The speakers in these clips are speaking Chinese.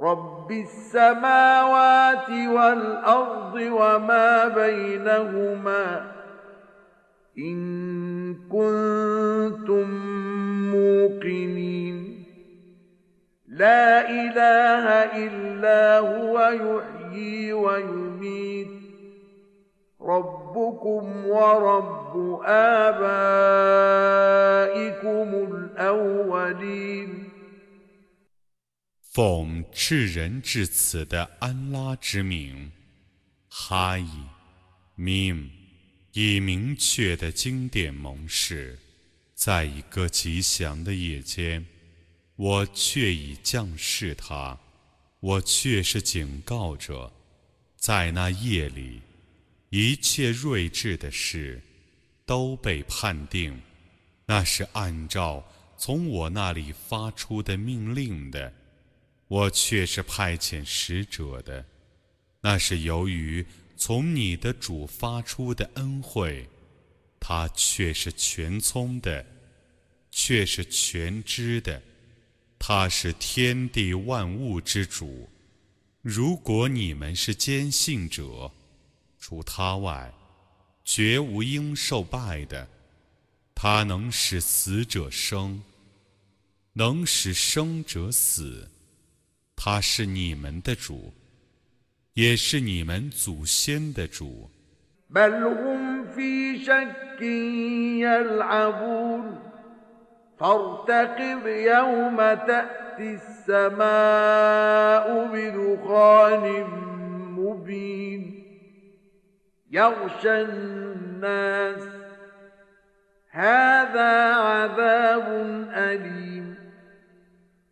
رب السماوات والأرض وما بينهما إن كنتم موقنين لا إله إلا هو يحيي ويميت ربكم ورب آبائكم الأولين 奉至仁至慈的安拉之名，哈伊，mim，以明确的经典盟誓，在一个吉祥的夜间，我却已降示他，我却是警告着，在那夜里，一切睿智的事都被判定，那是按照从我那里发出的命令的。我却是派遣使者的，那是由于从你的主发出的恩惠，他却是全聪的，却是全知的，他是天地万物之主。如果你们是坚信者，除他外，绝无应受败的。他能使死者生，能使生者死。他是你们的主，也是你们祖先的主。بل هم في شك يلعبون فارتقب يوم تأتي السماء بدخان مبين يغشى الناس هذا عذاب أليم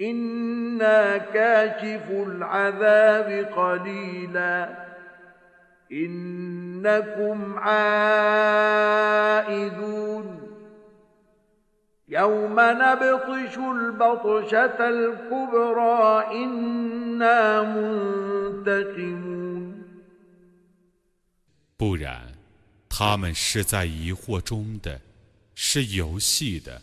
إنا كاشف العذاب قليلا إنكم عائدون يوم نبطش البطشة الكبرى إنا منتقمون 不然，他们是在疑惑中的，是游戏的。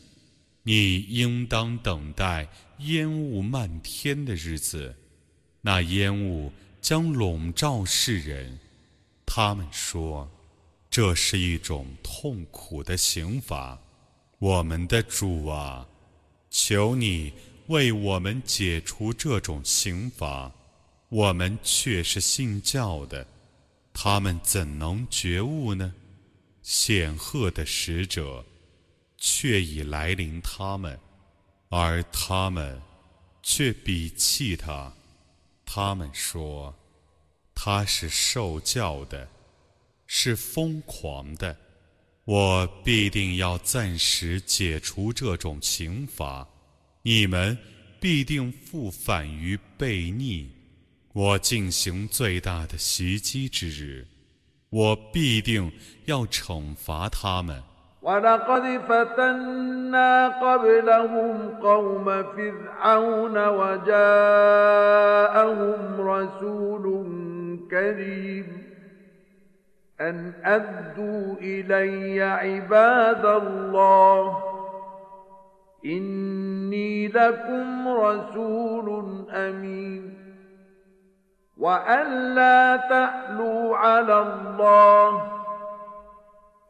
你应当等待 烟雾漫天的日子，那烟雾将笼罩世人。他们说，这是一种痛苦的刑罚。我们的主啊，求你为我们解除这种刑罚。我们却是信教的，他们怎能觉悟呢？显赫的使者。却已来临他们，而他们却鄙弃他。他们说，他是受教的，是疯狂的。我必定要暂时解除这种刑罚，你们必定复返于悖逆。我进行最大的袭击之日，我必定要惩罚他们。ولقد فتنا قبلهم قوم فرعون وجاءهم رسول كريم. أن أدوا إلي عباد الله إني لكم رسول أمين. وأن لا تعلوا على الله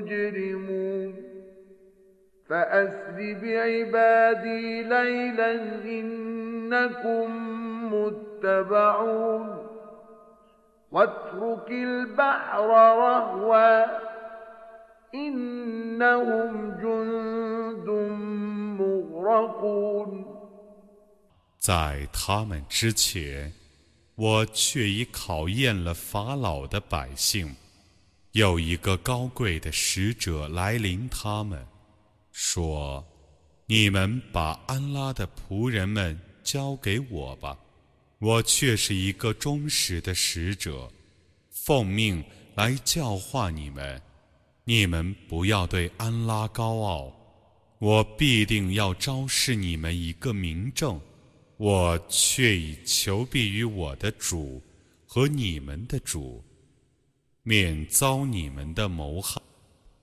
مجرمون فأسر بعبادي ليلا إنكم متبعون واترك البحر رهوا إنهم جند مغرقون 在他们之前，我却已考验了法老的百姓。 有一个高贵的使者来临他们，说：“你们把安拉的仆人们交给我吧，我却是一个忠实的使者，奉命来教化你们。你们不要对安拉高傲，我必定要昭示你们一个明证。”我却已求必于我的主和你们的主，免遭你们的谋害。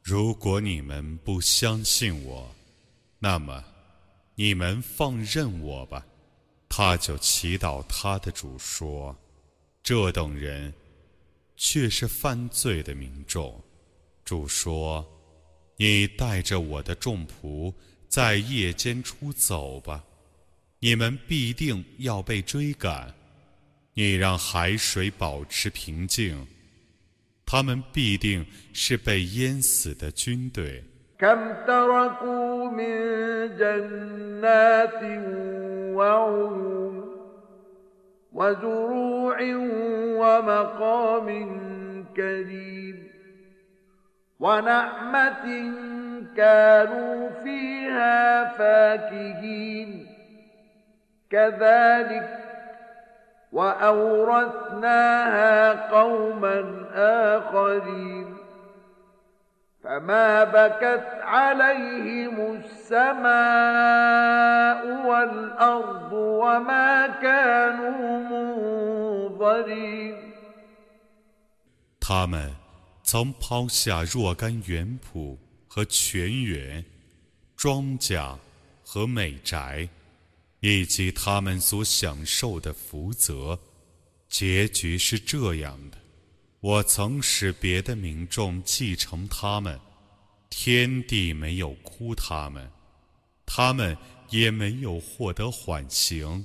如果你们不相信我，那么你们放任我吧。他就祈祷他的主说：“这等人却是犯罪的民众。”主说：“你带着我的众仆在夜间出走吧。”你们必定要被追赶，你让海水保持平静，他们必定是被淹死的军队。كذلك وأورثناها قوما آخرين فما بكت عليهم السماء والأرض وما كانوا منظرين 他们曾抛下若干园圃和泉源、庄稼和美宅。 以及他们所享受的福泽，结局是这样的：我曾使别的民众继承他们，天地没有哭他们，他们也没有获得缓刑。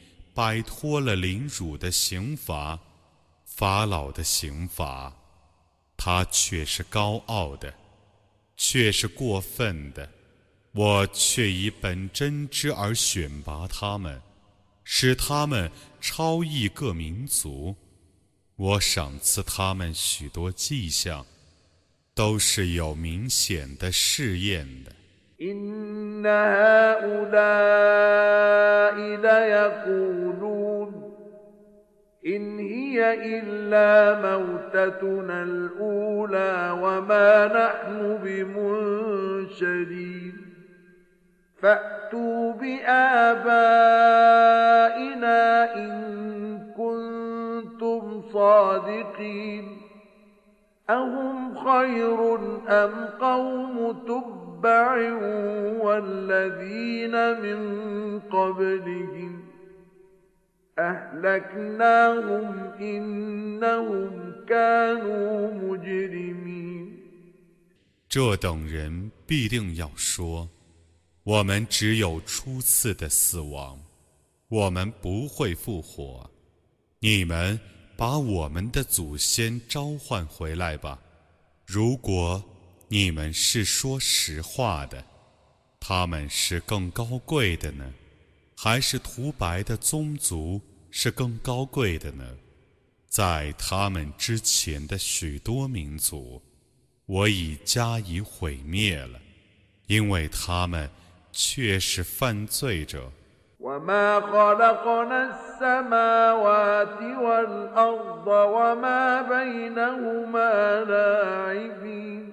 摆脱了凌辱的刑罚，法老的刑罚，他却是高傲的，却是过分的。我却以本真之而选拔他们，使他们超异各民族。我赏赐他们许多迹象，都是有明显的试验的。إن هؤلاء ليقولون إن هي إلا موتتنا الأولى وما نحن بمنشرين فأتوا بآبائنا إن كنتم صادقين أهم خير أم قوم تبع والذين من قبلهم أهلكناهم إنهم كانوا مجرمين 这等人必定要说：“我们只有初次的死亡，我们不会复活。你们把我们的祖先召唤回来吧。如果 你们是说实话的，他们是更高贵的呢，还是涂白的宗族是更高贵的呢？在他们之前的许多民族。”我已加以毁灭了，因为他们却是犯罪者。وما خلقنا السماوات والأرض وما بينهما لاعبين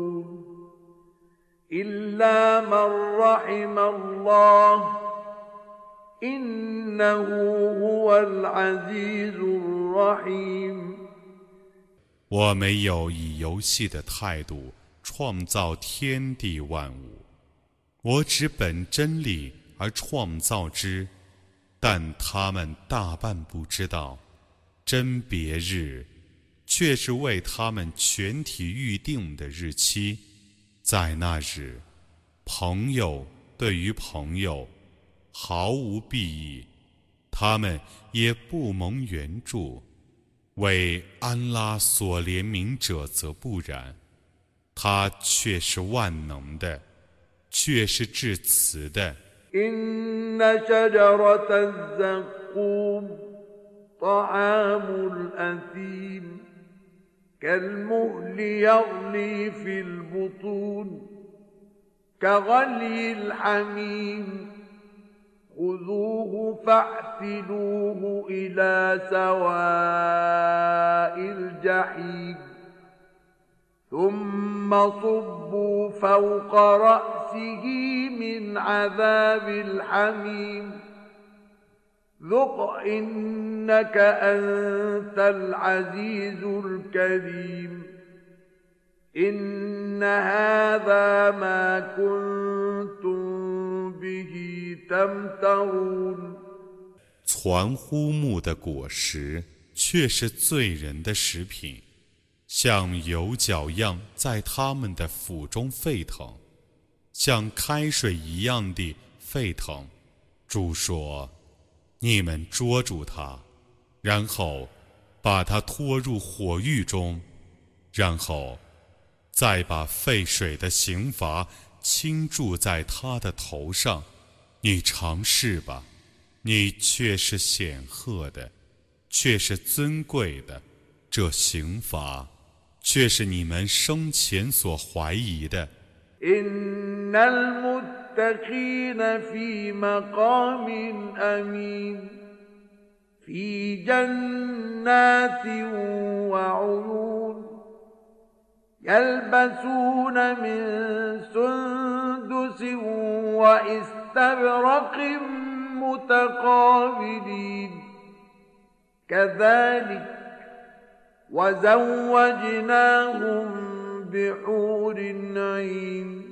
إلا من رحم الله إنه هو العزيز الرحيم 我没有以游戏的态度创造天地万物，我只本真理而创造之，但他们大半不知道，真别日，却是为他们全体预定的日期， 在那日，朋友对于朋友毫无裨益，他们也不蒙援助。为安拉所怜悯者则不然，他却是万能的，却是至慈的。كالمهل يغلي في البطون كغلي الحميم خذوه فاعتلوه إلى سواء الجحيم ثم صبوا فوق رأسه من عذاب الحميم ذق إنك أنت العزيز الكريم إن هذا ما كنتم به 传呼木的果实却是罪人的食品，像油角样在他们的腹中沸腾，像开水一样的沸腾。主说：“ 你们捉住他，然后把他拖入火狱中，然后再把沸水的刑罚倾注在他的头上。”你尝试吧，你却是显赫的，却是尊贵的，这刑罚却是你们生前所怀疑的。المتقين في مقام أمين في جنات وعيون يلبسون من سندس وإستبرق متقابلين كذلك وزوجناهم بحور عين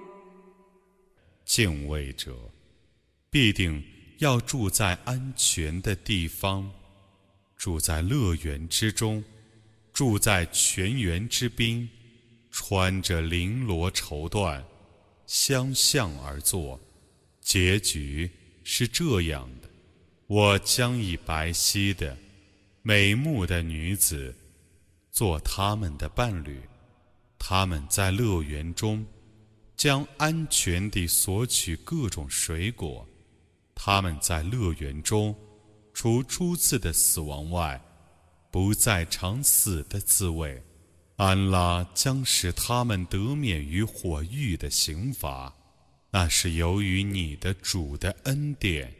敬畏者必定要住在安全的地方，住在乐园之中，住在泉源之滨，穿着绫罗绸缎，相向而坐。结局是这样的：我将以白皙的、美目的女子做他们的伴侣，他们在乐园中将安全地索取各种水果，他们在乐园中除初次的死亡外，不再尝死的滋味。安拉将使他们得免于火狱的刑罚。那是由于你的主的恩典，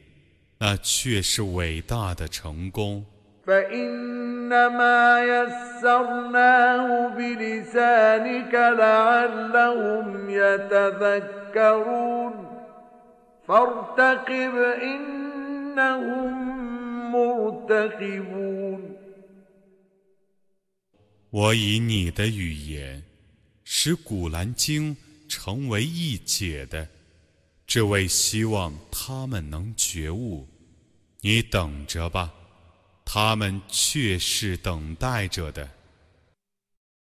那却是伟大的成功。我以你的语言，使古兰经成为易解的。这位希望他们能觉悟，你等着吧，他们却是等待着的。